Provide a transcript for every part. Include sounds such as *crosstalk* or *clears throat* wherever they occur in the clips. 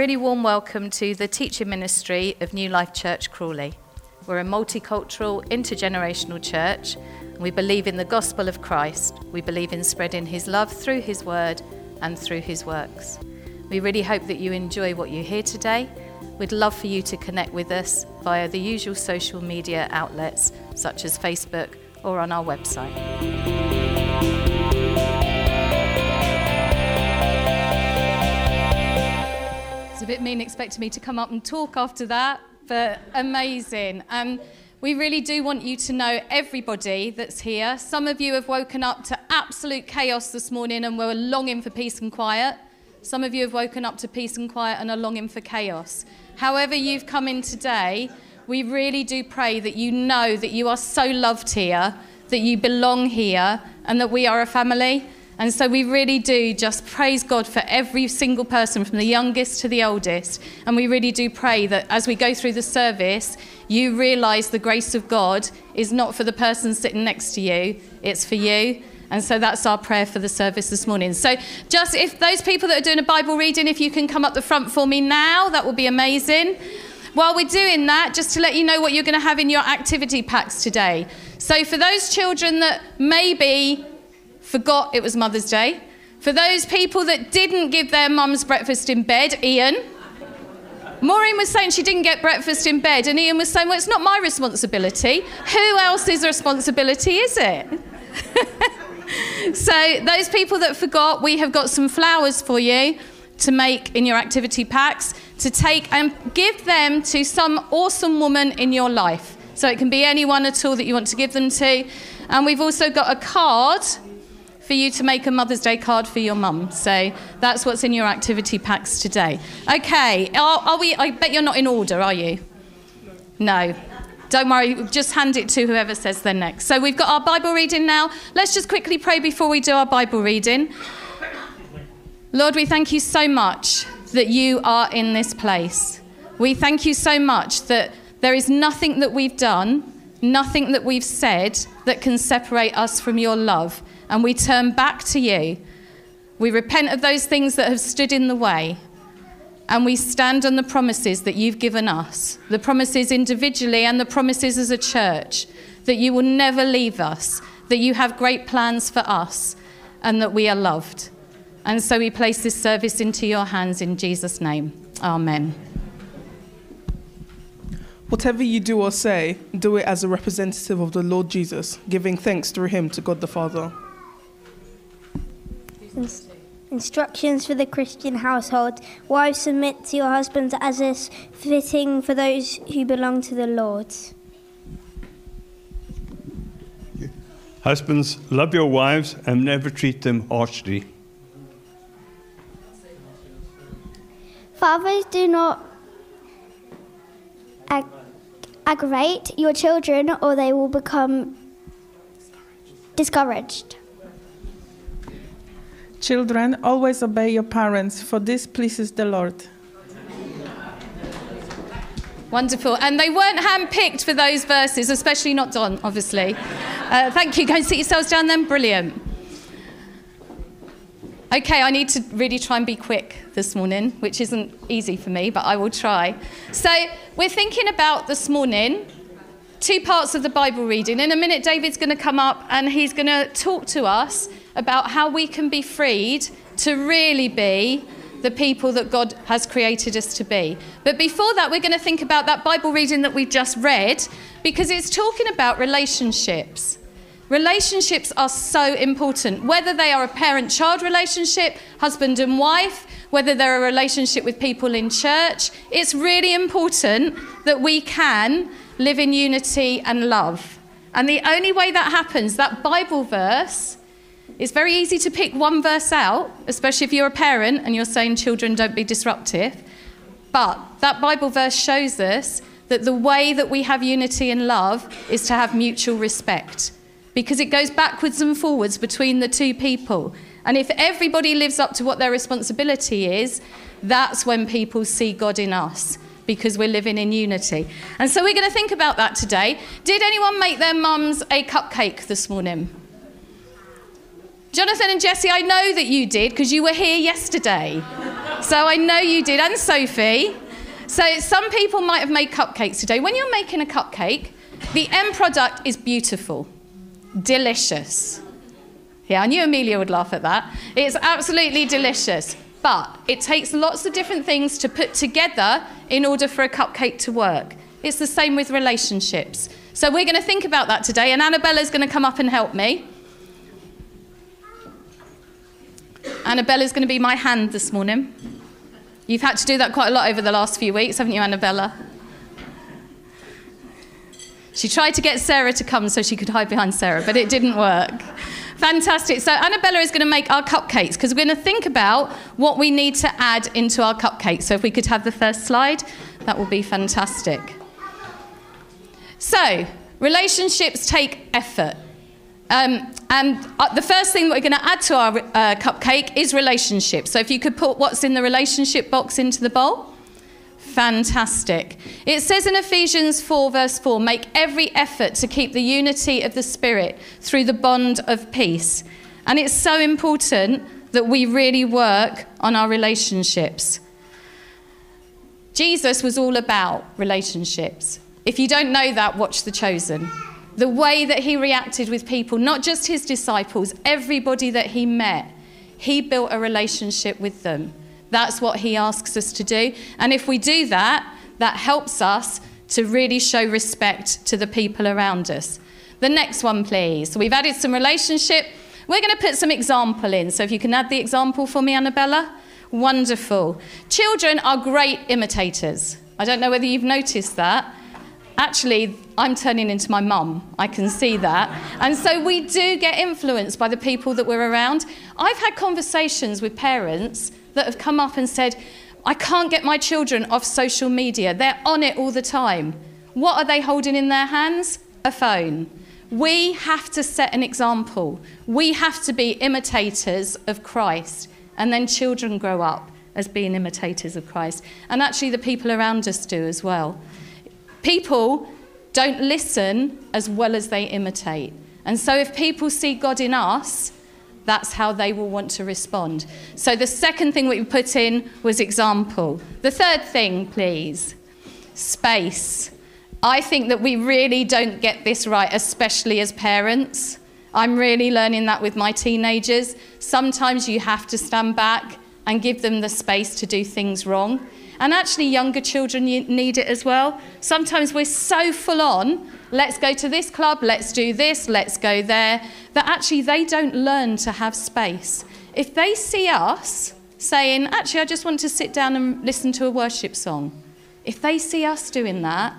really warm welcome to the teaching ministry of New Life Church Crawley. We're a multicultural, intergenerational church. And we believe in the gospel of Christ. We believe in spreading his love through his word and through his works. We really hope that you enjoy what you hear today. We'd love for you to connect with us via the usual social media outlets such as Facebook or on our website. Bit mean expecting me to come up and talk after that, but amazing. Um, we really do want you to know everybody that's here. Some of you have woken up to absolute chaos this morning and were longing for peace and quiet. Some of you have woken up to peace and quiet and are longing for chaos. However, you've come in today, we really do pray that you know that you are so loved here, that you belong here, and that we are a family. And so we really do just praise God for every single person, from the youngest to the oldest. And we really do pray that as we go through the service, you realize the grace of God is not for the person sitting next to you, it's for you. And so that's our prayer for the service this morning. So, just if those people that are doing a Bible reading, if you can come up the front for me now, that would be amazing. While we're doing that, just to let you know what you're going to have in your activity packs today. So, for those children that maybe forgot it was Mother's Day. For those people that didn't give their mums breakfast in bed, Ian. Maureen was saying she didn't get breakfast in bed, and Ian was saying, Well, it's not my responsibility. Who else's responsibility is it? *laughs* so, those people that forgot, we have got some flowers for you to make in your activity packs to take and give them to some awesome woman in your life. So, it can be anyone at all that you want to give them to. And we've also got a card for you to make a Mother's Day card for your mum. So that's what's in your activity packs today. Okay, are, are we? I bet you're not in order, are you? No. Don't worry, just hand it to whoever says they're next. So we've got our Bible reading now. Let's just quickly pray before we do our Bible reading. Lord, we thank you so much that you are in this place. We thank you so much that there is nothing that we've done, nothing that we've said that can separate us from your love and we turn back to you. We repent of those things that have stood in the way, and we stand on the promises that you've given us the promises individually and the promises as a church that you will never leave us, that you have great plans for us, and that we are loved. And so we place this service into your hands in Jesus' name. Amen. Whatever you do or say, do it as a representative of the Lord Jesus, giving thanks through him to God the Father. Instructions for the Christian household. Wives, submit to your husbands as is fitting for those who belong to the Lord. Husbands, love your wives and never treat them harshly. Fathers, do not ag- aggravate your children or they will become discouraged. Children, always obey your parents, for this pleases the Lord. Wonderful. And they weren't handpicked for those verses, especially not Don, obviously. Uh, thank you. Go and sit yourselves down then. Brilliant. Okay, I need to really try and be quick this morning, which isn't easy for me, but I will try. So, we're thinking about this morning two parts of the Bible reading. In a minute, David's going to come up and he's going to talk to us about how we can be freed to really be the people that God has created us to be. But before that, we're going to think about that Bible reading that we've just read because it's talking about relationships. Relationships are so important, whether they are a parent child relationship, husband and wife, whether they're a relationship with people in church. It's really important that we can live in unity and love. And the only way that happens, that Bible verse, it's very easy to pick one verse out, especially if you're a parent and you're saying children don't be disruptive. But that Bible verse shows us that the way that we have unity and love is to have mutual respect because it goes backwards and forwards between the two people. And if everybody lives up to what their responsibility is, that's when people see God in us because we're living in unity. And so we're going to think about that today. Did anyone make their mums a cupcake this morning? Jonathan and Jesse, I know that you did because you were here yesterday. So I know you did, and Sophie. So some people might have made cupcakes today. When you're making a cupcake, the end product is beautiful, delicious. Yeah, I knew Amelia would laugh at that. It's absolutely delicious. But it takes lots of different things to put together in order for a cupcake to work. It's the same with relationships. So we're going to think about that today, and Annabella's going to come up and help me. Annabella's going to be my hand this morning. You've had to do that quite a lot over the last few weeks, haven't you, Annabella? She tried to get Sarah to come so she could hide behind Sarah, but it didn't work. Fantastic. So Annabella is going to make our cupcakes because we're going to think about what we need to add into our cupcakes. So if we could have the first slide, that would be fantastic. So relationships take effort. Um, and uh, the first thing that we're going to add to our uh, cupcake is relationships. So if you could put what's in the relationship box into the bowl. Fantastic. It says in Ephesians 4, verse 4 make every effort to keep the unity of the Spirit through the bond of peace. And it's so important that we really work on our relationships. Jesus was all about relationships. If you don't know that, watch The Chosen the way that he reacted with people, not just his disciples, everybody that he met, he built a relationship with them. That's what he asks us to do. And if we do that, that helps us to really show respect to the people around us. The next one, please. We've added some relationship. We're going to put some example in. So if you can add the example for me, Annabella. Wonderful. Children are great imitators. I don't know whether you've noticed that actually, I'm turning into my mum. I can see that. And so we do get influenced by the people that we're around. I've had conversations with parents that have come up and said, I can't get my children off social media. They're on it all the time. What are they holding in their hands? A phone. We have to set an example. We have to be imitators of Christ. And then children grow up as being imitators of Christ. And actually, the people around us do as well. People don't listen as well as they imitate. And so if people see God in us, that's how they will want to respond. So the second thing we put in was example. The third thing, please, space. I think that we really don't get this right, especially as parents. I'm really learning that with my teenagers. Sometimes you have to stand back and give them the space to do things wrong. And actually, younger children need it as well. Sometimes we're so full on, let's go to this club, let's do this, let's go there, that actually they don't learn to have space. If they see us saying, actually, I just want to sit down and listen to a worship song, if they see us doing that,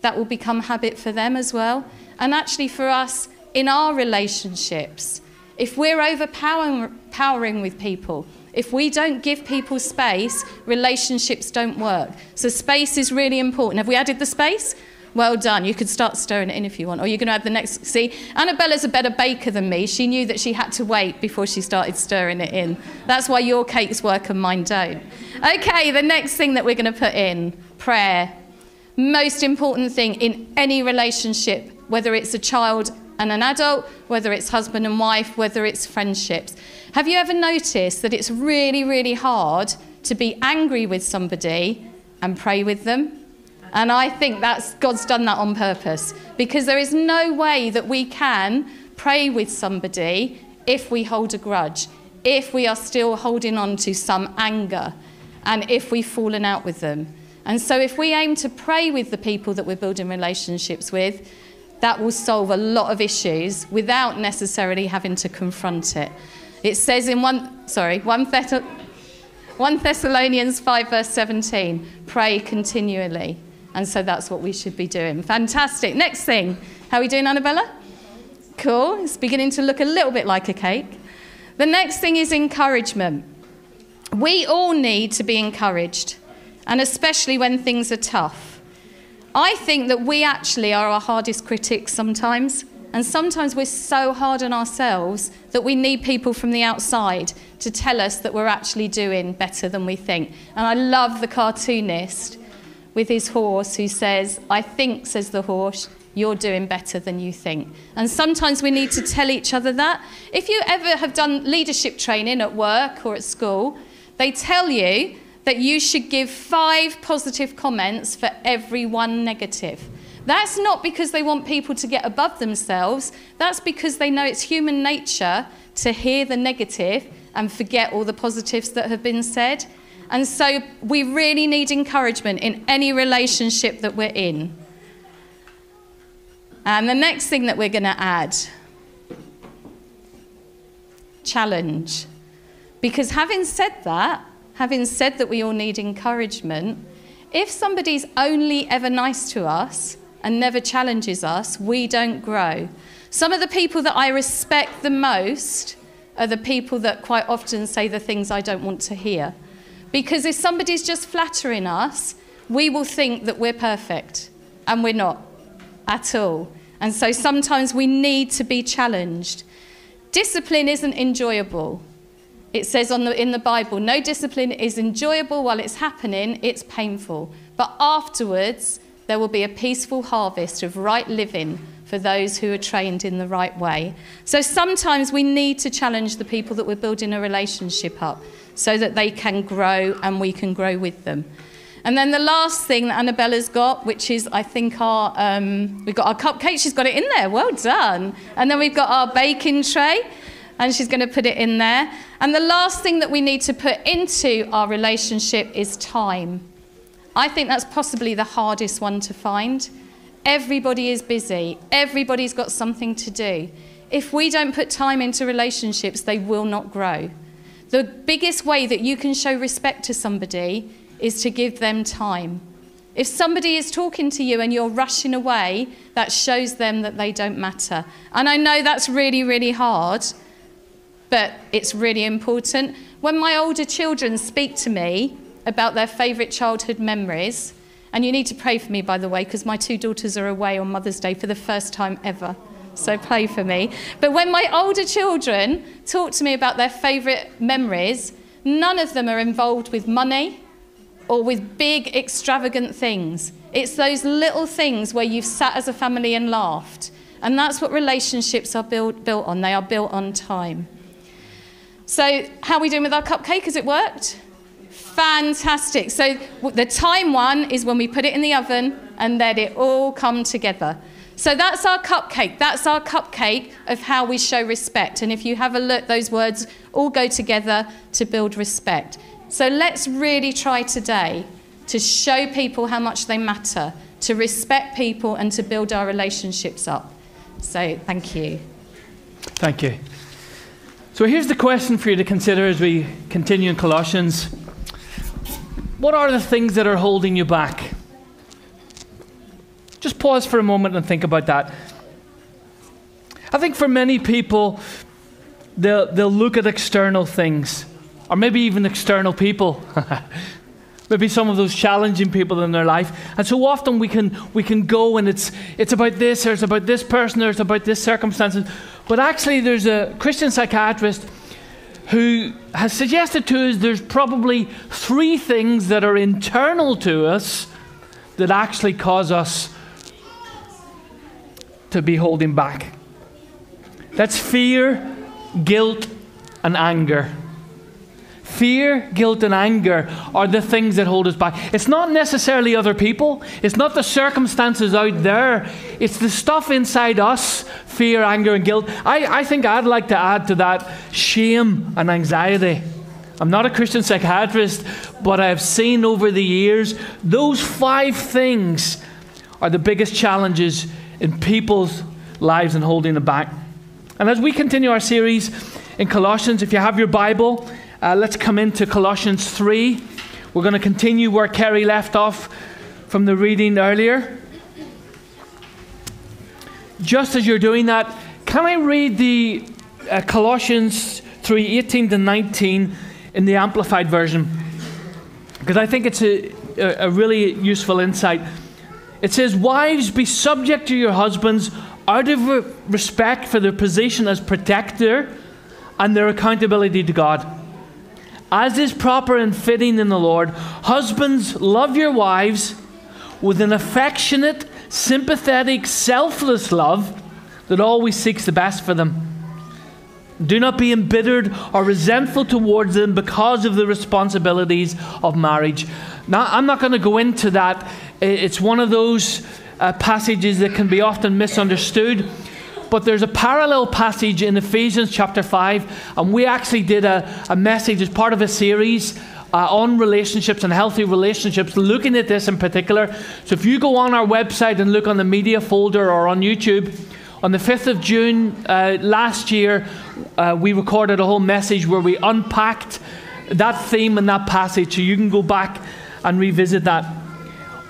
that will become habit for them as well. And actually, for us in our relationships, if we're overpowering with people, if we don't give people space, relationships don't work. So space is really important. Have we added the space? Well done. You could start stirring it in if you want. Or you're going to add the next. See, Annabella's a better baker than me. She knew that she had to wait before she started stirring it in. That's why your cakes work and mine don't. Okay, the next thing that we're going to put in prayer. Most important thing in any relationship, whether it's a child and an adult, whether it's husband and wife, whether it's friendships. Have you ever noticed that it's really, really hard to be angry with somebody and pray with them? And I think that's God's done that on purpose because there is no way that we can pray with somebody if we hold a grudge, if we are still holding on to some anger, and if we've fallen out with them. And so, if we aim to pray with the people that we're building relationships with, that will solve a lot of issues without necessarily having to confront it. It says in 1, sorry, 1, Thess- 1 Thessalonians 5, verse 17, pray continually. And so that's what we should be doing. Fantastic. Next thing. How are we doing, Annabella? Cool. It's beginning to look a little bit like a cake. The next thing is encouragement. We all need to be encouraged, and especially when things are tough. I think that we actually are our hardest critics sometimes. And sometimes we're so hard on ourselves that we need people from the outside to tell us that we're actually doing better than we think. And I love the cartoonist with his horse who says, I think, says the horse, you're doing better than you think. And sometimes we need to tell each other that. If you ever have done leadership training at work or at school, they tell you that you should give five positive comments for every one negative. That's not because they want people to get above themselves, that's because they know it's human nature to hear the negative and forget all the positives that have been said. And so we really need encouragement in any relationship that we're in. And the next thing that we're going to add challenge. Because having said that, having said that we all need encouragement, if somebody's only ever nice to us and never challenges us, we don't grow. Some of the people that I respect the most are the people that quite often say the things I don't want to hear. Because if somebody's just flattering us, we will think that we're perfect, and we're not at all. And so sometimes we need to be challenged. Discipline isn't enjoyable. It says the, in the Bible, no discipline is enjoyable while it's happening, it's painful. But afterwards, there will be a peaceful harvest of right living for those who are trained in the right way. So sometimes we need to challenge the people that we're building a relationship up so that they can grow and we can grow with them. And then the last thing that Annabella's got, which is, I think, our, um, we've got our cupcake, she's got it in there, well done. And then we've got our baking tray, and she's going to put it in there. And the last thing that we need to put into our relationship is time. I think that's possibly the hardest one to find. Everybody is busy, everybody's got something to do. If we don't put time into relationships, they will not grow. The biggest way that you can show respect to somebody is to give them time. If somebody is talking to you and you're rushing away, that shows them that they don't matter. And I know that's really, really hard, but it's really important. When my older children speak to me about their favourite childhood memories, and you need to pray for me, by the way, because my two daughters are away on Mother's Day for the first time ever. So pray for me. But when my older children talk to me about their favourite memories, none of them are involved with money or with big, extravagant things. It's those little things where you've sat as a family and laughed. And that's what relationships are built, built on. They are built on time. So, how are we doing with our cupcake? Has it worked? Fantastic. So, the time one is when we put it in the oven and let it all come together. So, that's our cupcake. That's our cupcake of how we show respect. And if you have a look, those words all go together to build respect. So let's really try today to show people how much they matter, to respect people, and to build our relationships up. So thank you. Thank you. So here's the question for you to consider as we continue in Colossians. What are the things that are holding you back? Just pause for a moment and think about that. I think for many people, they'll, they'll look at external things or maybe even external people. *laughs* maybe some of those challenging people in their life. And so often we can we can go and it's it's about this, or it's about this person, or it's about this circumstances. But actually there's a Christian psychiatrist who has suggested to us there's probably three things that are internal to us that actually cause us to be holding back. That's fear, guilt, and anger. Fear, guilt, and anger are the things that hold us back. It's not necessarily other people, it's not the circumstances out there, it's the stuff inside us fear, anger, and guilt. I, I think I'd like to add to that shame and anxiety. I'm not a Christian psychiatrist, but I've seen over the years those five things are the biggest challenges in people's lives and holding them back. And as we continue our series in Colossians, if you have your Bible, uh, let's come into Colossians 3. We're going to continue where Kerry left off from the reading earlier. Just as you're doing that, can I read the uh, Colossians 3 18 to 19 in the Amplified Version? Because I think it's a, a really useful insight. It says, Wives, be subject to your husbands out of respect for their position as protector and their accountability to God as is proper and fitting in the Lord, husbands, love your wives with an affectionate, sympathetic, selfless love that always seeks the best for them. Do not be embittered or resentful towards them because of the responsibilities of marriage. Now, I'm not going to go into that. It's one of those uh, passages that can be often misunderstood. But there's a parallel passage in Ephesians chapter 5, and we actually did a, a message as part of a series uh, on relationships and healthy relationships, looking at this in particular. So if you go on our website and look on the media folder or on YouTube, on the 5th of June uh, last year, uh, we recorded a whole message where we unpacked that theme and that passage, so you can go back and revisit that.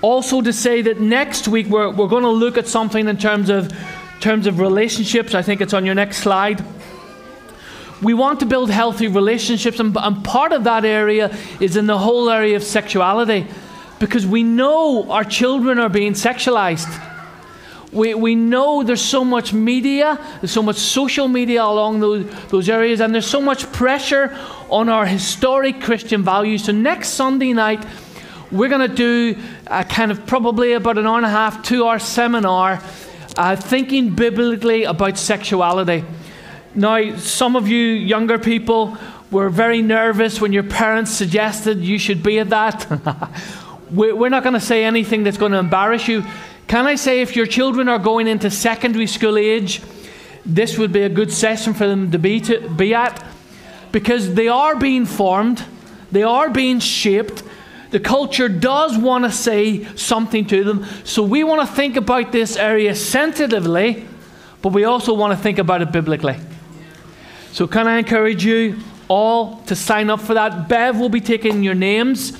Also, to say that next week we're, we're going to look at something in terms of, terms of relationships. I think it's on your next slide. We want to build healthy relationships, and, and part of that area is in the whole area of sexuality because we know our children are being sexualized. We, we know there's so much media, there's so much social media along those, those areas, and there's so much pressure on our historic Christian values. So, next Sunday night, we're going to do a kind of probably about an hour and a half, two hour seminar uh, thinking biblically about sexuality. Now, some of you younger people were very nervous when your parents suggested you should be at that. *laughs* we're not going to say anything that's going to embarrass you. Can I say, if your children are going into secondary school age, this would be a good session for them to be, to be at because they are being formed, they are being shaped. The culture does want to say something to them. So we want to think about this area sensitively, but we also want to think about it biblically. So, can I encourage you all to sign up for that? Bev will be taking your names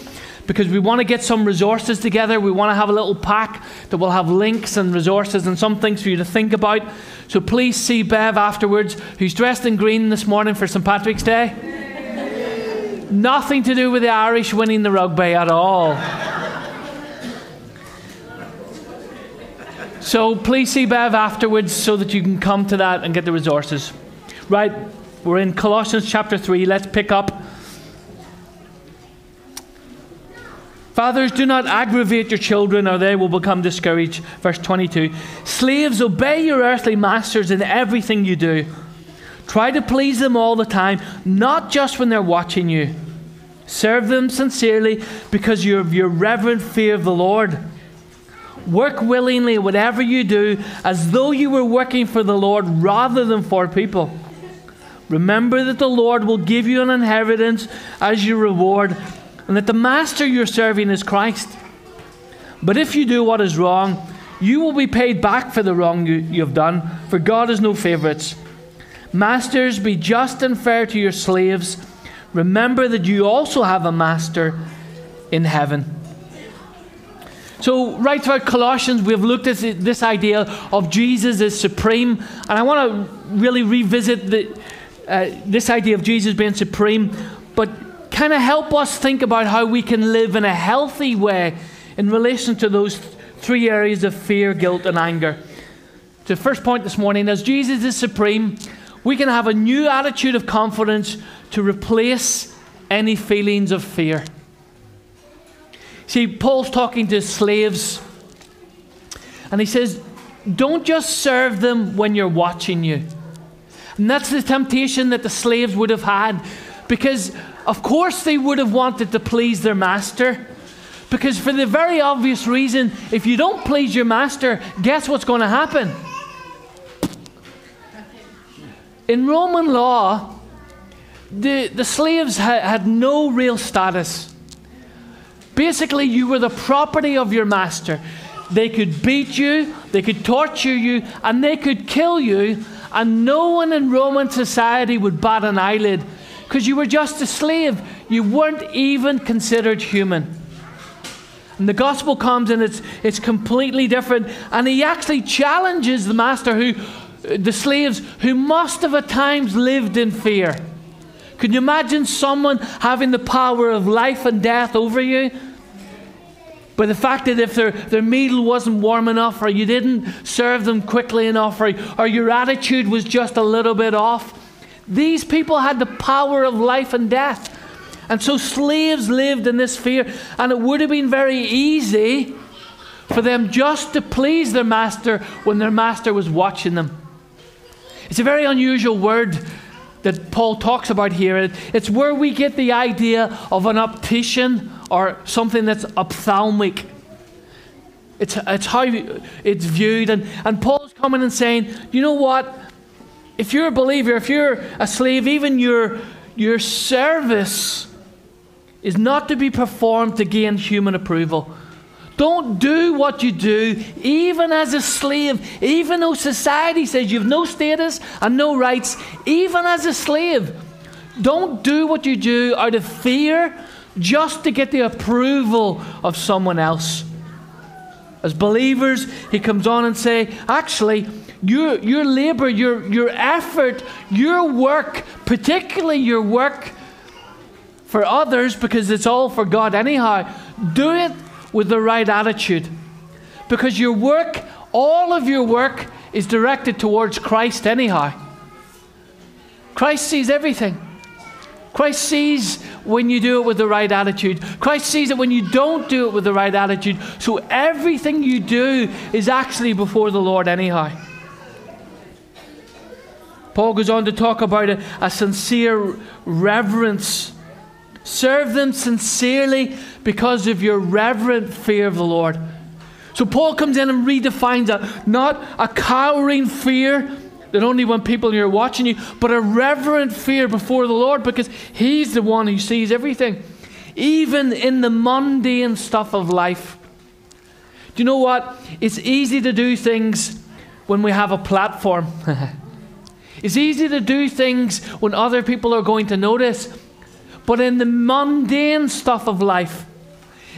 because we want to get some resources together. We want to have a little pack that will have links and resources and some things for you to think about. So please see Bev afterwards, who's dressed in green this morning for St. Patrick's Day. Nothing to do with the Irish winning the rugby at all. So please see Bev afterwards so that you can come to that and get the resources. Right, we're in Colossians chapter 3. Let's pick up Fathers, do not aggravate your children, or they will become discouraged. Verse 22. Slaves, obey your earthly masters in everything you do. Try to please them all the time, not just when they're watching you. Serve them sincerely because you have your reverent fear of the Lord. Work willingly whatever you do, as though you were working for the Lord rather than for people. Remember that the Lord will give you an inheritance as your reward and that the master you're serving is Christ. But if you do what is wrong, you will be paid back for the wrong you, you have done, for God has no favorites. Masters, be just and fair to your slaves. Remember that you also have a master in heaven. So, right throughout Colossians, we've looked at this idea of Jesus as supreme, and I want to really revisit the, uh, this idea of Jesus being supreme. But kind of help us think about how we can live in a healthy way in relation to those three areas of fear, guilt, and anger. The first point this morning as Jesus is supreme, we can have a new attitude of confidence to replace any feelings of fear. See, Paul's talking to slaves, and he says, Don't just serve them when you're watching you. And that's the temptation that the slaves would have had because of course, they would have wanted to please their master. Because, for the very obvious reason, if you don't please your master, guess what's going to happen? In Roman law, the, the slaves ha- had no real status. Basically, you were the property of your master. They could beat you, they could torture you, and they could kill you, and no one in Roman society would bat an eyelid because you were just a slave. You weren't even considered human. And the gospel comes and it's, it's completely different. And he actually challenges the master who, the slaves who must have at times lived in fear. Can you imagine someone having the power of life and death over you? But the fact that if their, their meal wasn't warm enough, or you didn't serve them quickly enough, or, or your attitude was just a little bit off, these people had the power of life and death. And so slaves lived in this fear, and it would have been very easy for them just to please their master when their master was watching them. It's a very unusual word that Paul talks about here. It's where we get the idea of an optician or something that's ophthalmic. It's, it's how it's viewed. And, and Paul's coming and saying, you know what? If you're a believer, if you're a slave, even your, your service is not to be performed to gain human approval. Don't do what you do, even as a slave, even though society says you've no status and no rights, even as a slave. Don't do what you do out of fear just to get the approval of someone else. As believers, he comes on and say, actually, your, your labor, your, your effort, your work, particularly your work for others, because it's all for God anyhow, do it with the right attitude. Because your work, all of your work, is directed towards Christ anyhow. Christ sees everything. Christ sees when you do it with the right attitude. Christ sees it when you don't do it with the right attitude. So everything you do is actually before the Lord, anyhow. Paul goes on to talk about a, a sincere reverence. Serve them sincerely because of your reverent fear of the Lord. So Paul comes in and redefines that. Not a cowering fear that only when people are watching you, but a reverent fear before the Lord because He's the one who sees everything, even in the mundane stuff of life. Do you know what? It's easy to do things when we have a platform. *laughs* it's easy to do things when other people are going to notice. But in the mundane stuff of life,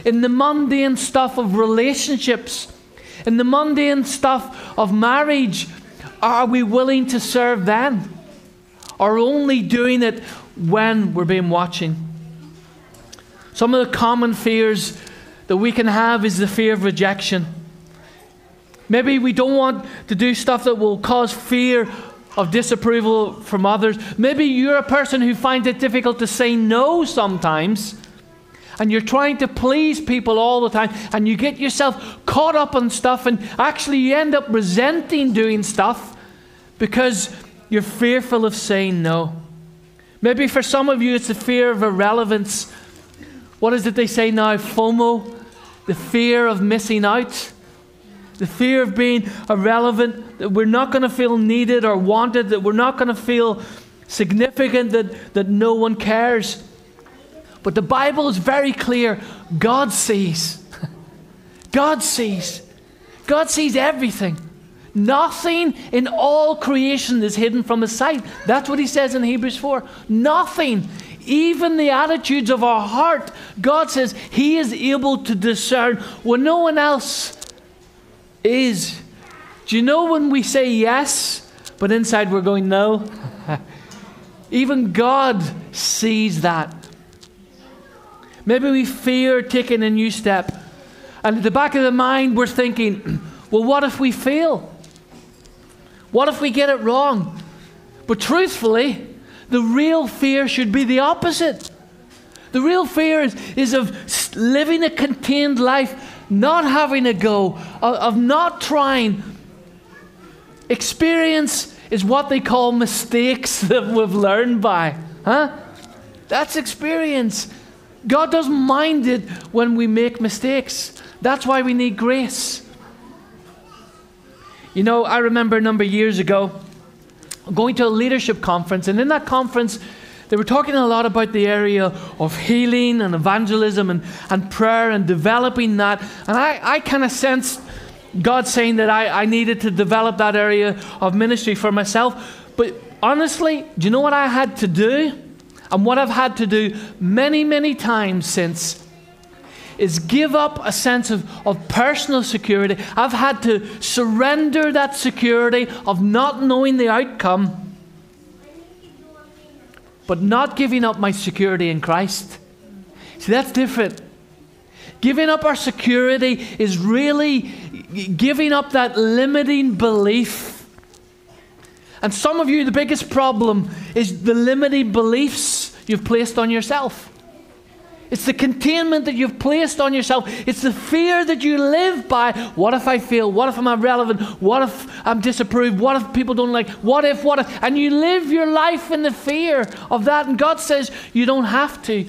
in the mundane stuff of relationships, in the mundane stuff of marriage, are we willing to serve then? Or only doing it when we're being watching? Some of the common fears that we can have is the fear of rejection. Maybe we don't want to do stuff that will cause fear of disapproval from others. Maybe you're a person who finds it difficult to say no sometimes. And you're trying to please people all the time, and you get yourself caught up on stuff, and actually you end up resenting doing stuff because you're fearful of saying no. Maybe for some of you, it's the fear of irrelevance. What is it they say now? FOMO, the fear of missing out, the fear of being irrelevant, that we're not going to feel needed or wanted, that we're not going to feel significant, that, that no one cares. But the Bible is very clear God sees. *laughs* God sees. God sees everything. Nothing in all creation is hidden from his sight. That's what he says in Hebrews 4. Nothing. Even the attitudes of our heart, God says he is able to discern when no one else is. Do you know when we say yes, but inside we're going no? *laughs* Even God sees that. Maybe we fear taking a new step. And at the back of the mind, we're thinking, *clears throat* well, what if we fail? What if we get it wrong? But truthfully, the real fear should be the opposite. The real fear is, is of living a contained life, not having a go, of, not trying. Experience is what they call mistakes *laughs* that we've learned by. Huh? That's experience. God doesn't mind it when we make mistakes. That's why we need grace. You know, I remember a number of years ago going to a leadership conference, and in that conference, they were talking a lot about the area of healing and evangelism and, and prayer and developing that. And I, I kind of sensed God saying that I, I needed to develop that area of ministry for myself. But honestly, do you know what I had to do? And what I've had to do many, many times since is give up a sense of, of personal security. I've had to surrender that security of not knowing the outcome, but not giving up my security in Christ. See, that's different. Giving up our security is really giving up that limiting belief. And some of you, the biggest problem is the limiting beliefs you've placed on yourself. It's the containment that you've placed on yourself. It's the fear that you live by. What if I fail? What if I'm irrelevant? What if I'm disapproved? What if people don't like? What if, what if? And you live your life in the fear of that. And God says you don't have to.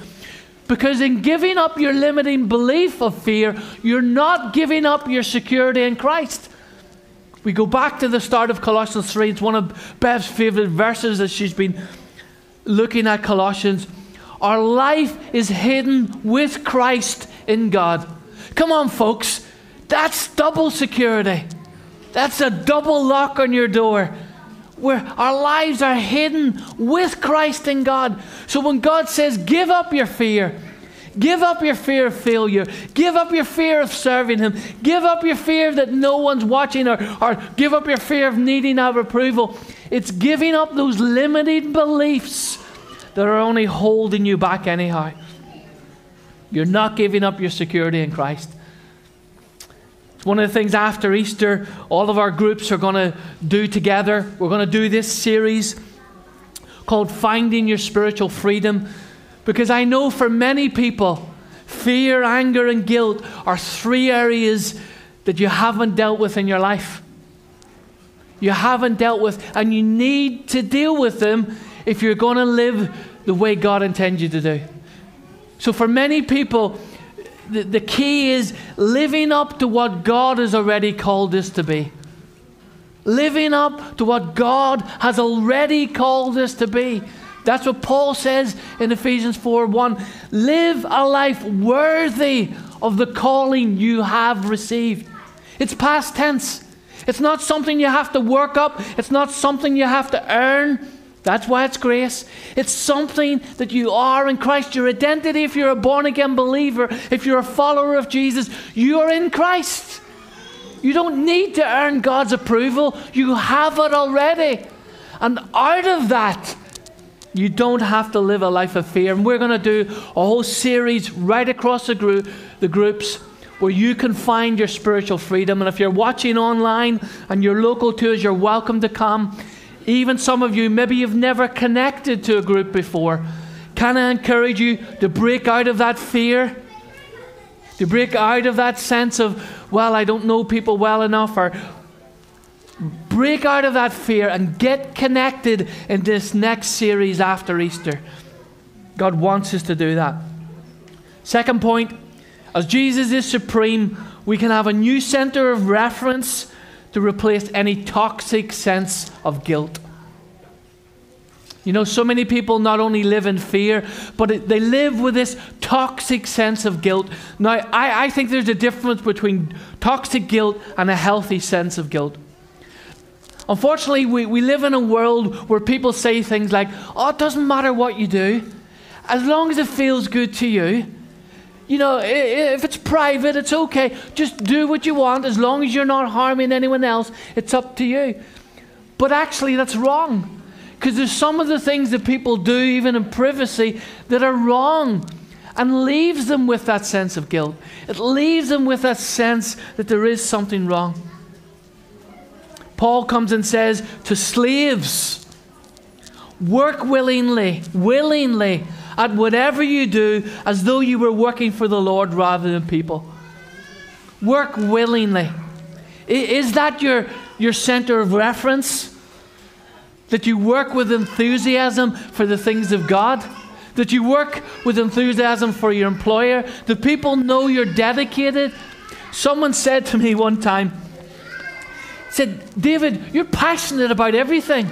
Because in giving up your limiting belief of fear, you're not giving up your security in Christ. We go back to the start of Colossians 3. It's one of Bev's favorite verses as she's been looking at Colossians. Our life is hidden with Christ in God. Come on, folks. That's double security. That's a double lock on your door where our lives are hidden with Christ in God. So when God says, give up your fear, give up your fear of failure, give up your fear of serving Him, give up your fear that no one's watching, or, or give up your fear of needing our approval, it's giving up those limited beliefs that are only holding you back anyhow. You're not giving up your security in Christ. It's one of the things after Easter, all of our groups are going to do together. We're going to do this series called Finding Your Spiritual Freedom. Because I know for many people, fear, anger, and guilt are three areas that you haven't dealt with in your life. You haven't dealt with, and you need to deal with them if you're going to live the way God intends you to do. So, for many people, the, the key is living up to what God has already called us to be. Living up to what God has already called us to be. That's what Paul says in Ephesians 4 1. Live a life worthy of the calling you have received. It's past tense. It's not something you have to work up, it's not something you have to earn. That's why it's grace. It's something that you are in Christ. Your identity, if you're a born again believer, if you're a follower of Jesus, you are in Christ. You don't need to earn God's approval, you have it already. And out of that, you don't have to live a life of fear. And we're going to do a whole series right across the, group, the groups where you can find your spiritual freedom. And if you're watching online and you're local to us, you're welcome to come. Even some of you, maybe you've never connected to a group before. Can I encourage you to break out of that fear? To break out of that sense of, well, I don't know people well enough, or break out of that fear and get connected in this next series after Easter. God wants us to do that. Second point, as Jesus is supreme, we can have a new center of reference to replace any toxic sense of guilt. You know, so many people not only live in fear, but they live with this toxic sense of guilt. Now, I, I think there's a difference between toxic guilt and a healthy sense of guilt. Unfortunately, we, we live in a world where people say things like, oh, it doesn't matter what you do, as long as it feels good to you. You know, if it's private, it's okay. Just do what you want as long as you're not harming anyone else. It's up to you. But actually, that's wrong. Because there's some of the things that people do, even in privacy, that are wrong and leaves them with that sense of guilt. It leaves them with that sense that there is something wrong. Paul comes and says to slaves, work willingly, willingly at whatever you do as though you were working for the Lord rather than people. Work willingly. Is that your, your center of reference? That you work with enthusiasm for the things of God? That you work with enthusiasm for your employer? Do people know you're dedicated? Someone said to me one time, said, David, you're passionate about everything.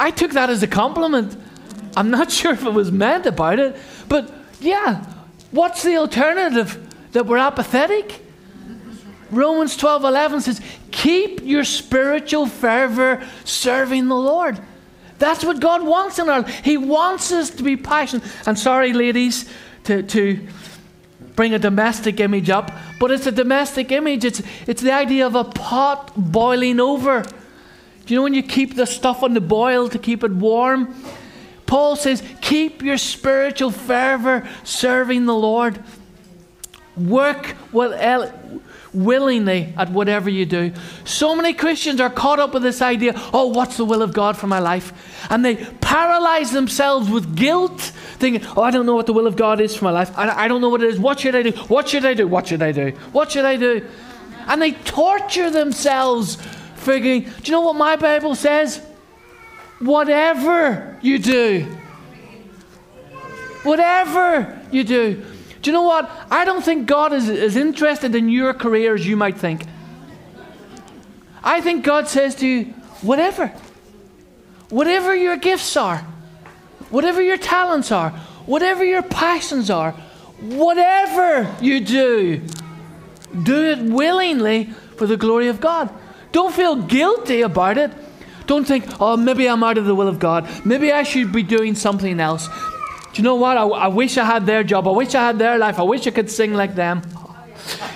I took that as a compliment. I'm not *laughs* sure if it was meant about it, but yeah, what's the alternative? That we're apathetic? Romans 12 11 says, Keep your spiritual fervor serving the Lord. That's what God wants in our life. He wants us to be passionate. And sorry, ladies, to, to bring a domestic image up, but it's a domestic image. It's, it's the idea of a pot boiling over. You know when you keep the stuff on the boil to keep it warm? Paul says, keep your spiritual fervor serving the Lord. Work willingly at whatever you do. So many Christians are caught up with this idea oh, what's the will of God for my life? And they paralyze themselves with guilt, thinking, oh, I don't know what the will of God is for my life. I, I don't know what it is. What should I do? What should I do? What should I do? What should I do? And they torture themselves, figuring, do you know what my Bible says? Whatever you do, whatever you do, do you know what? I don't think God is as interested in your career as you might think. I think God says to you, whatever. Whatever your gifts are, whatever your talents are, whatever your passions are, whatever you do, do it willingly for the glory of God. Don't feel guilty about it. Don't think, oh, maybe I'm out of the will of God. Maybe I should be doing something else. Do you know what? I, I, wish I had their job. I wish I had their life. I wish I could sing like them.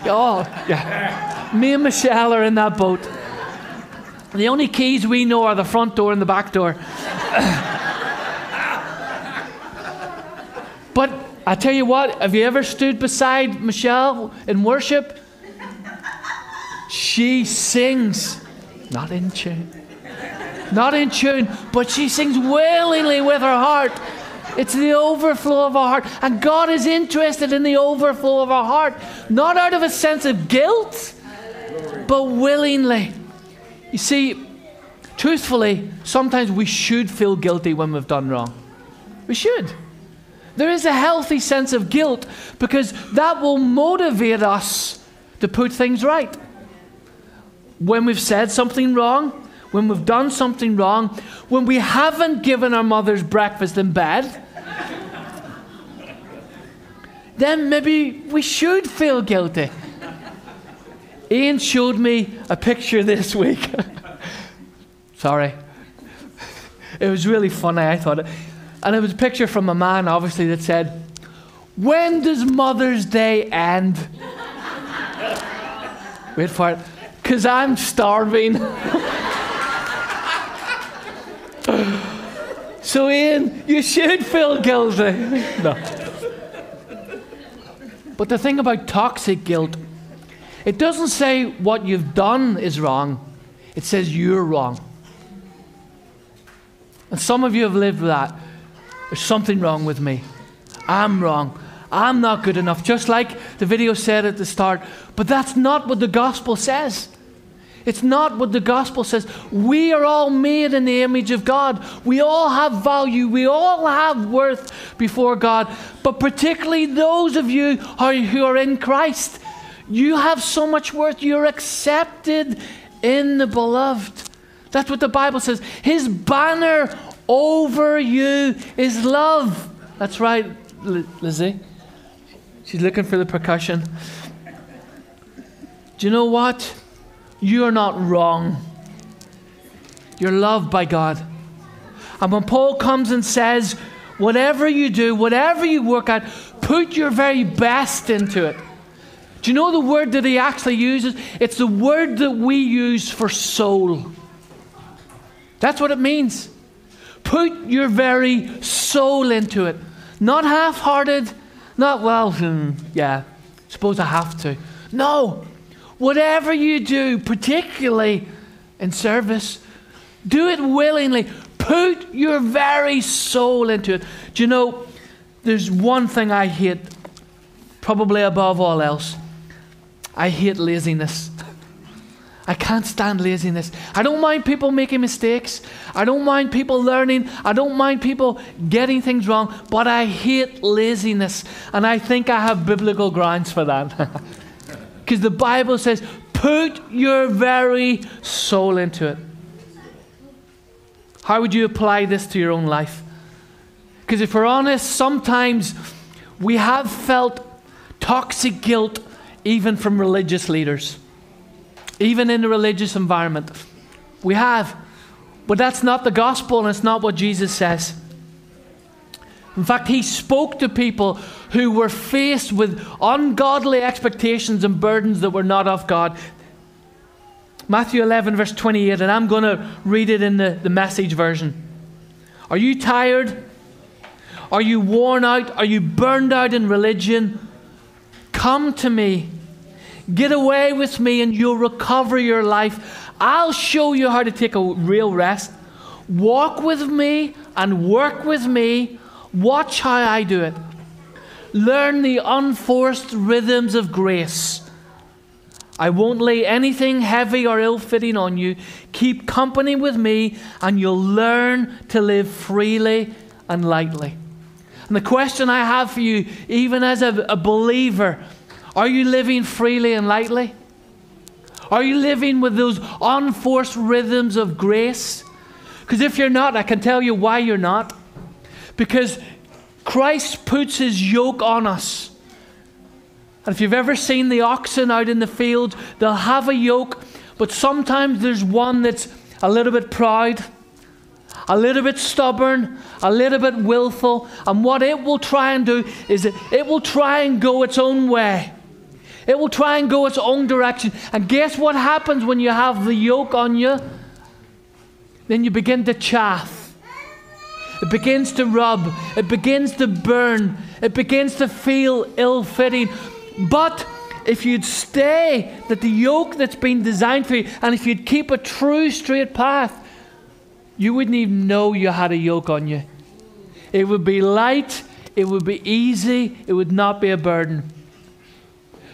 Oh, yeah. Me and Michelle are in that boat. The only keys we know are the front door and the back door. but I tell you what, have you ever stood beside Michelle in worship? She sings, not in tune. Not in tune, but she sings willingly with her heart. It's the overflow of our heart. And God is interested in the overflow of our heart, not out of a sense of guilt, but willingly. You see, truthfully, sometimes we should feel guilty when we've done wrong. We should. There is a healthy sense of guilt because that will motivate us to put things right. When we've said something wrong, when we've done something wrong, when we haven't given our mothers breakfast in bed, then maybe we should feel guilty. Ian showed me a picture this week. *laughs* Sorry. It was really funny, I thought. And it was a picture from a man, obviously, that said, When does Mother's Day end? *laughs* Wait for it. Because I'm starving. so, Ian, you should feel guilty. No. But the thing about toxic guilt, it doesn't say what you've done is wrong, it says you're wrong. And some of you have lived with that. There's something wrong with me. I'm wrong. I'm not good enough, just like the video said at the start. But that's not what the gospel says. It's not what the gospel says. We are all made in the image of God. We all have value. We all have worth before God. But particularly those of you who are in Christ, you have so much worth. You're accepted in the beloved. That's what the Bible says. His banner over you is love. That's right, Lizzie. She's looking for the percussion. Do you know what? You're not wrong. You're loved by God. And when Paul comes and says, whatever you do, whatever you work at, put your very best into it. Do you know the word that he actually uses? It's the word that we use for soul. That's what it means. Put your very soul into it. Not half hearted, not, well, hmm, yeah, suppose I have to. No, Whatever you do, particularly in service, do it willingly. Put your very soul into it. Do you know, there's one thing I hate, probably above all else. I hate laziness. I can't stand laziness. I don't mind people making mistakes. I don't mind people learning. I don't mind people getting things wrong. But I hate laziness. And I think I have biblical grounds for that. *laughs* Because the Bible says, put your very soul into it. How would you apply this to your own life? Because if we're honest, sometimes we have felt toxic guilt even from religious leaders, even in a religious environment. We have. But that's not the gospel and it's not what Jesus says. In fact, he spoke to people who were faced with ungodly expectations and burdens that were not of God. Matthew 11, verse 28, and I'm going to read it in the, the message version. Are you tired? Are you worn out? Are you burned out in religion? Come to me. Get away with me and you'll recover your life. I'll show you how to take a real rest. Walk with me and work with me. Watch how I do it. Learn the unforced rhythms of grace. I won't lay anything heavy or ill fitting on you. Keep company with me, and you'll learn to live freely and lightly. And the question I have for you, even as a, a believer, are you living freely and lightly? Are you living with those unforced rhythms of grace? Because if you're not, I can tell you why you're not. Because Christ puts his yoke on us. And if you've ever seen the oxen out in the field, they'll have a yoke, but sometimes there's one that's a little bit proud, a little bit stubborn, a little bit willful. And what it will try and do is it, it will try and go its own way. It will try and go its own direction. And guess what happens when you have the yoke on you? Then you begin to chafe. It begins to rub. It begins to burn. It begins to feel ill fitting. But if you'd stay that the yoke that's been designed for you, and if you'd keep a true straight path, you wouldn't even know you had a yoke on you. It would be light, it would be easy, it would not be a burden.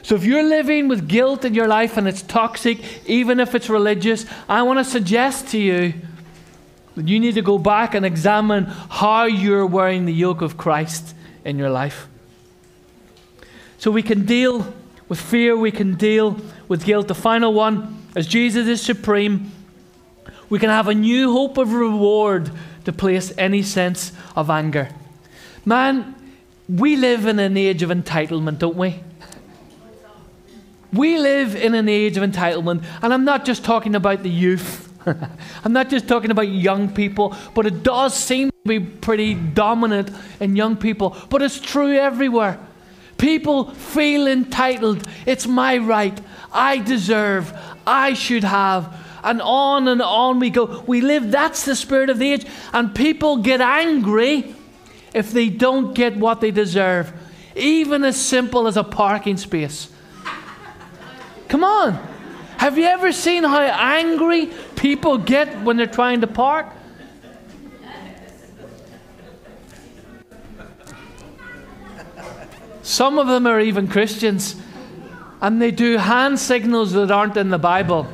So if you're living with guilt in your life and it's toxic, even if it's religious, I want to suggest to you you need to go back and examine how you're wearing the yoke of Christ in your life. So we can deal with fear, we can deal with guilt. The final one, as Jesus is supreme, we can have a new hope of reward to place any sense of anger. Man, we live in an age of entitlement, don't we? We live in an age of entitlement, and I'm not just talking about the youth. *laughs* I'm not just talking about young people, but it does seem to be pretty dominant in young people. But it's true everywhere. People feel entitled. It's my right. I deserve. I should have. And on and on we go. We live, that's the spirit of the age. And people get angry if they don't get what they deserve, even as simple as a parking space. Come on. Have you ever seen how angry people get when they're trying to park? Some of them are even Christians, and they do hand signals that aren't in the Bible.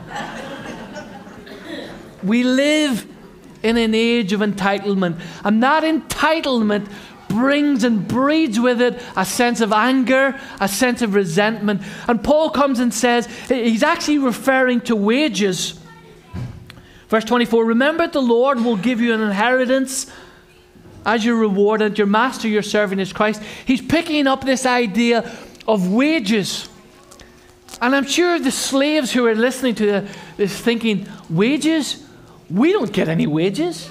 we live in an age of entitlement, and that entitlement brings and breeds with it a sense of anger, a sense of resentment. And Paul comes and says, he's actually referring to wages. Verse 24 Remember, the Lord will give you an inheritance as your reward, and your master you're serving is Christ. He's picking up this idea of wages. And I'm sure the slaves who are listening to this thinking, wages? We don't get any wages.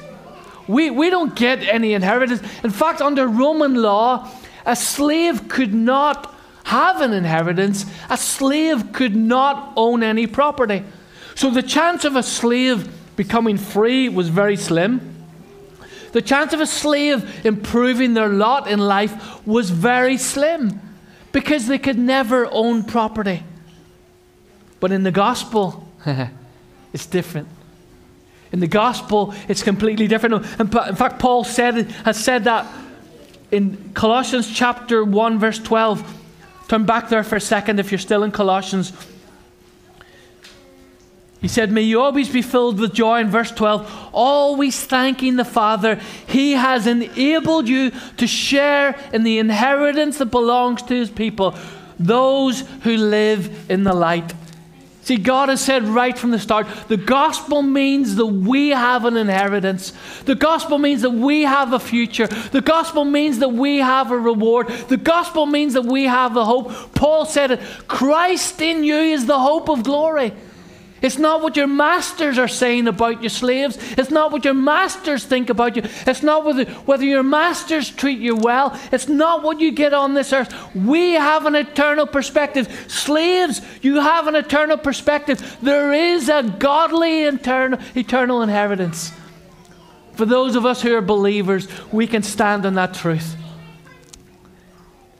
We, we don't get any inheritance. In fact, under Roman law, a slave could not have an inheritance, a slave could not own any property. So the chance of a slave becoming free was very slim. The chance of a slave improving their lot in life was very slim because they could never own property. But in the gospel, *laughs* it's different. In the gospel, it's completely different. In fact, Paul said, has said that in Colossians chapter 1, verse 12. Turn back there for a second if you're still in Colossians. He said, May you always be filled with joy in verse 12, always thanking the Father. He has enabled you to share in the inheritance that belongs to His people, those who live in the light. See, God has said right from the start the gospel means that we have an inheritance. The gospel means that we have a future. The gospel means that we have a reward. The gospel means that we have a hope. Paul said it Christ in you is the hope of glory. It's not what your masters are saying about you, slaves. It's not what your masters think about you. It's not whether, whether your masters treat you well. It's not what you get on this earth. We have an eternal perspective. Slaves, you have an eternal perspective. There is a godly eternal, eternal inheritance. For those of us who are believers, we can stand on that truth.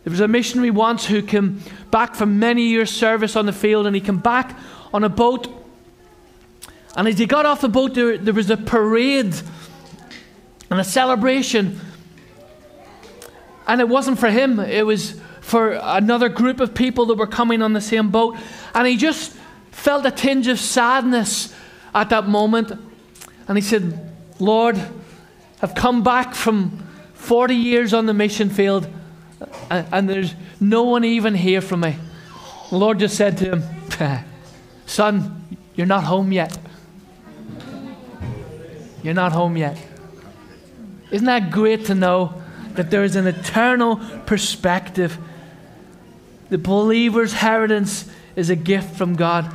There was a missionary once who came back from many years' service on the field, and he came back on a boat. And as he got off the boat, there, there was a parade and a celebration. And it wasn't for him, it was for another group of people that were coming on the same boat. And he just felt a tinge of sadness at that moment. And he said, Lord, I've come back from 40 years on the mission field, and, and there's no one even here for me. The Lord just said to him, *laughs* Son, you're not home yet. You're not home yet. Isn't that great to know that there is an eternal perspective? The believer's inheritance is a gift from God.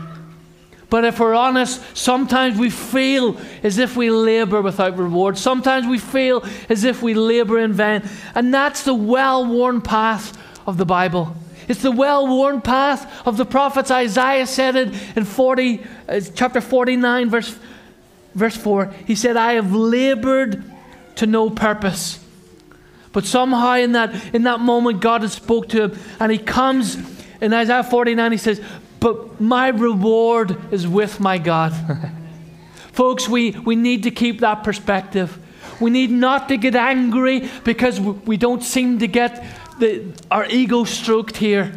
But if we're honest, sometimes we feel as if we labor without reward. Sometimes we feel as if we labor in vain. And that's the well worn path of the Bible. It's the well worn path of the prophets. Isaiah said it in 40, uh, chapter 49, verse, verse 4. He said, I have labored to no purpose. But somehow in that, in that moment, God has spoke to him. And he comes in Isaiah 49, he says, but my reward is with my God. *laughs* Folks, we, we need to keep that perspective. We need not to get angry because we don't seem to get the, our ego stroked here.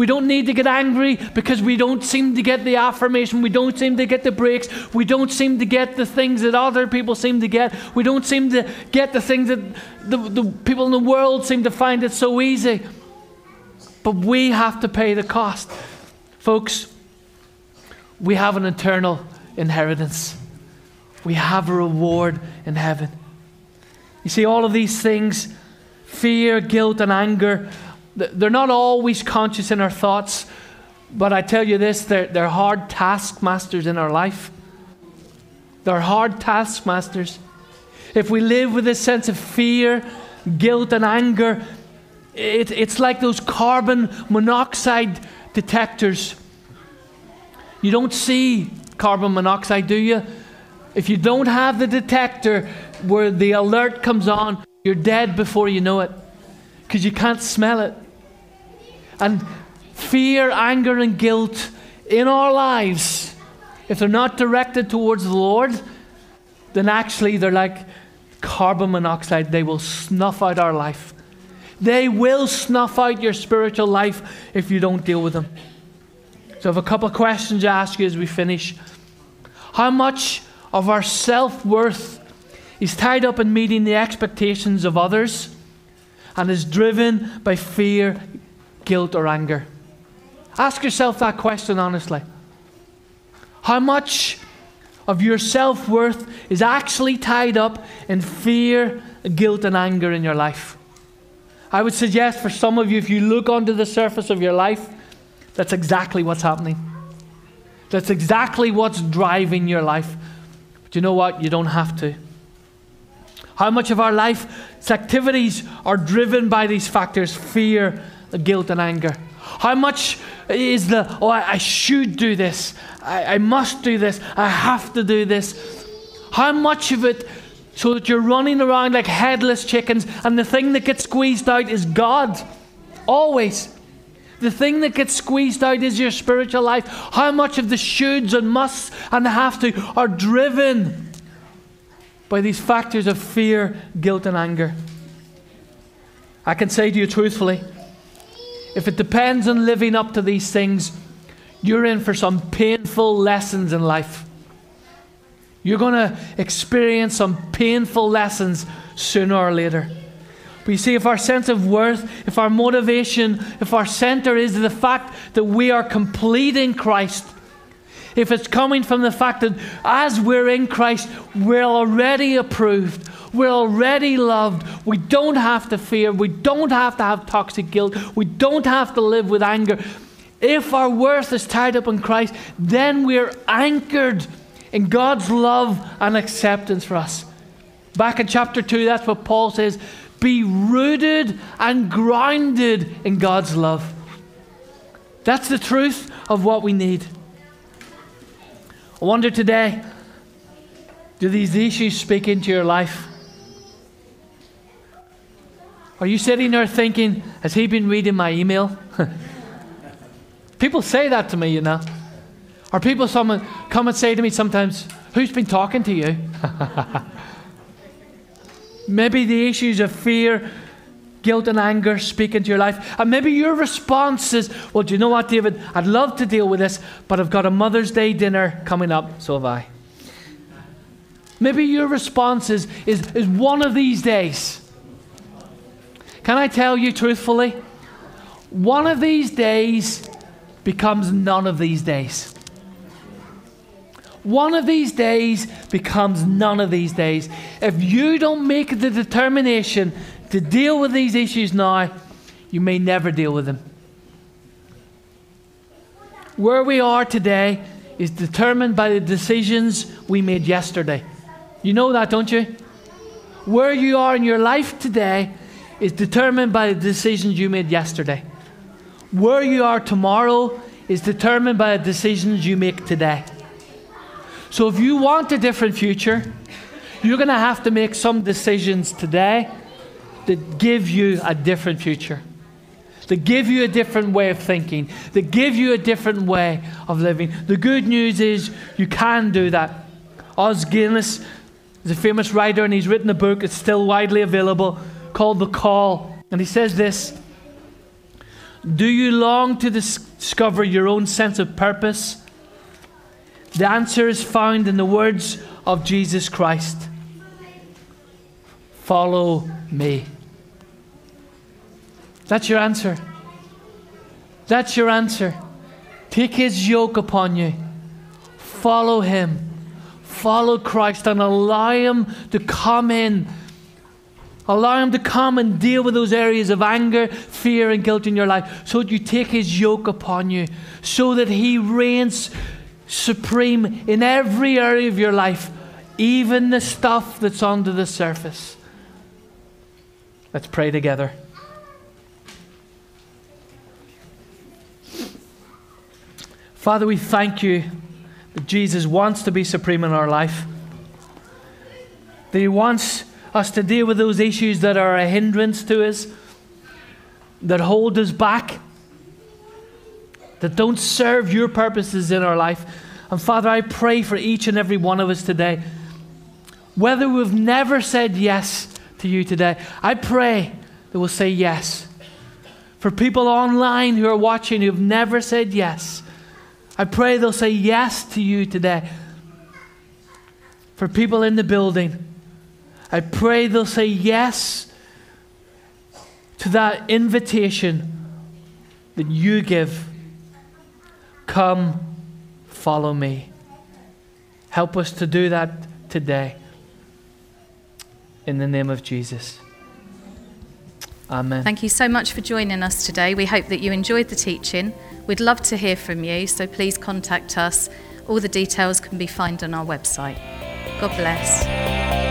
We don't need to get angry because we don't seem to get the affirmation. We don't seem to get the breaks. We don't seem to get the things that other people seem to get. We don't seem to get the things that the, the people in the world seem to find it so easy. But we have to pay the cost. Folks, we have an eternal inheritance. We have a reward in heaven. You see, all of these things fear, guilt, and anger they're not always conscious in our thoughts, but I tell you this they're, they're hard taskmasters in our life. They're hard taskmasters. If we live with this sense of fear, guilt, and anger, it, it's like those carbon monoxide detectors. You don't see carbon monoxide, do you? If you don't have the detector where the alert comes on, you're dead before you know it because you can't smell it. And fear, anger, and guilt in our lives, if they're not directed towards the Lord, then actually they're like carbon monoxide. They will snuff out our life. They will snuff out your spiritual life if you don't deal with them. So, I have a couple of questions to ask you as we finish. How much of our self worth is tied up in meeting the expectations of others and is driven by fear, guilt, or anger? Ask yourself that question honestly. How much of your self worth is actually tied up in fear, guilt, and anger in your life? I would suggest for some of you, if you look under the surface of your life, that's exactly what's happening. That's exactly what's driving your life. But you know what? You don't have to. How much of our life's activities are driven by these factors fear, guilt, and anger? How much is the, oh, I, I should do this, I, I must do this, I have to do this? How much of it so that you're running around like headless chickens, and the thing that gets squeezed out is God? Always. The thing that gets squeezed out is your spiritual life. How much of the shoulds and musts and the have to are driven by these factors of fear, guilt, and anger? I can say to you truthfully if it depends on living up to these things, you're in for some painful lessons in life. You're going to experience some painful lessons sooner or later. But you see, if our sense of worth, if our motivation, if our center is the fact that we are complete in Christ, if it's coming from the fact that as we're in Christ, we're already approved, we're already loved, we don't have to fear, we don't have to have toxic guilt, we don't have to live with anger. If our worth is tied up in Christ, then we're anchored in God's love and acceptance for us. Back in chapter 2, that's what Paul says be rooted and grounded in God's love. That's the truth of what we need. I wonder today do these issues speak into your life? Are you sitting there thinking, has he been reading my email? *laughs* people say that to me, you know. Or people someone come and say to me sometimes, who's been talking to you? *laughs* maybe the issues of fear, guilt, and anger speak into your life. And maybe your response is, well, do you know what, David? I'd love to deal with this, but I've got a Mother's Day dinner coming up, so have I. Maybe your response is, is, is one of these days. Can I tell you truthfully? One of these days becomes none of these days. One of these days becomes none of these days. If you don't make the determination to deal with these issues now, you may never deal with them. Where we are today is determined by the decisions we made yesterday. You know that, don't you? Where you are in your life today is determined by the decisions you made yesterday. Where you are tomorrow is determined by the decisions you make today. So if you want a different future, you're going to have to make some decisions today that give you a different future, that give you a different way of thinking, that give you a different way of living. The good news is you can do that. Os Guinness is a famous writer and he's written a book, it's still widely available, called The Call. And he says this Do you long to discover your own sense of purpose? The answer is found in the words of Jesus Christ Follow me. That's your answer. That's your answer. Take his yoke upon you. Follow him. Follow Christ and allow him to come in. Allow him to come and deal with those areas of anger, fear, and guilt in your life so that you take his yoke upon you, so that he reigns supreme in every area of your life, even the stuff that's under the surface. Let's pray together. Father, we thank you that Jesus wants to be supreme in our life. That He wants us to deal with those issues that are a hindrance to us, that hold us back, that don't serve your purposes in our life. And Father, I pray for each and every one of us today. Whether we've never said yes to you today, I pray that we'll say yes. For people online who are watching who've never said yes, I pray they'll say yes to you today. For people in the building, I pray they'll say yes to that invitation that you give. Come, follow me. Help us to do that today. In the name of Jesus. Amen. Thank you so much for joining us today. We hope that you enjoyed the teaching. We'd love to hear from you, so please contact us. All the details can be found on our website. God bless.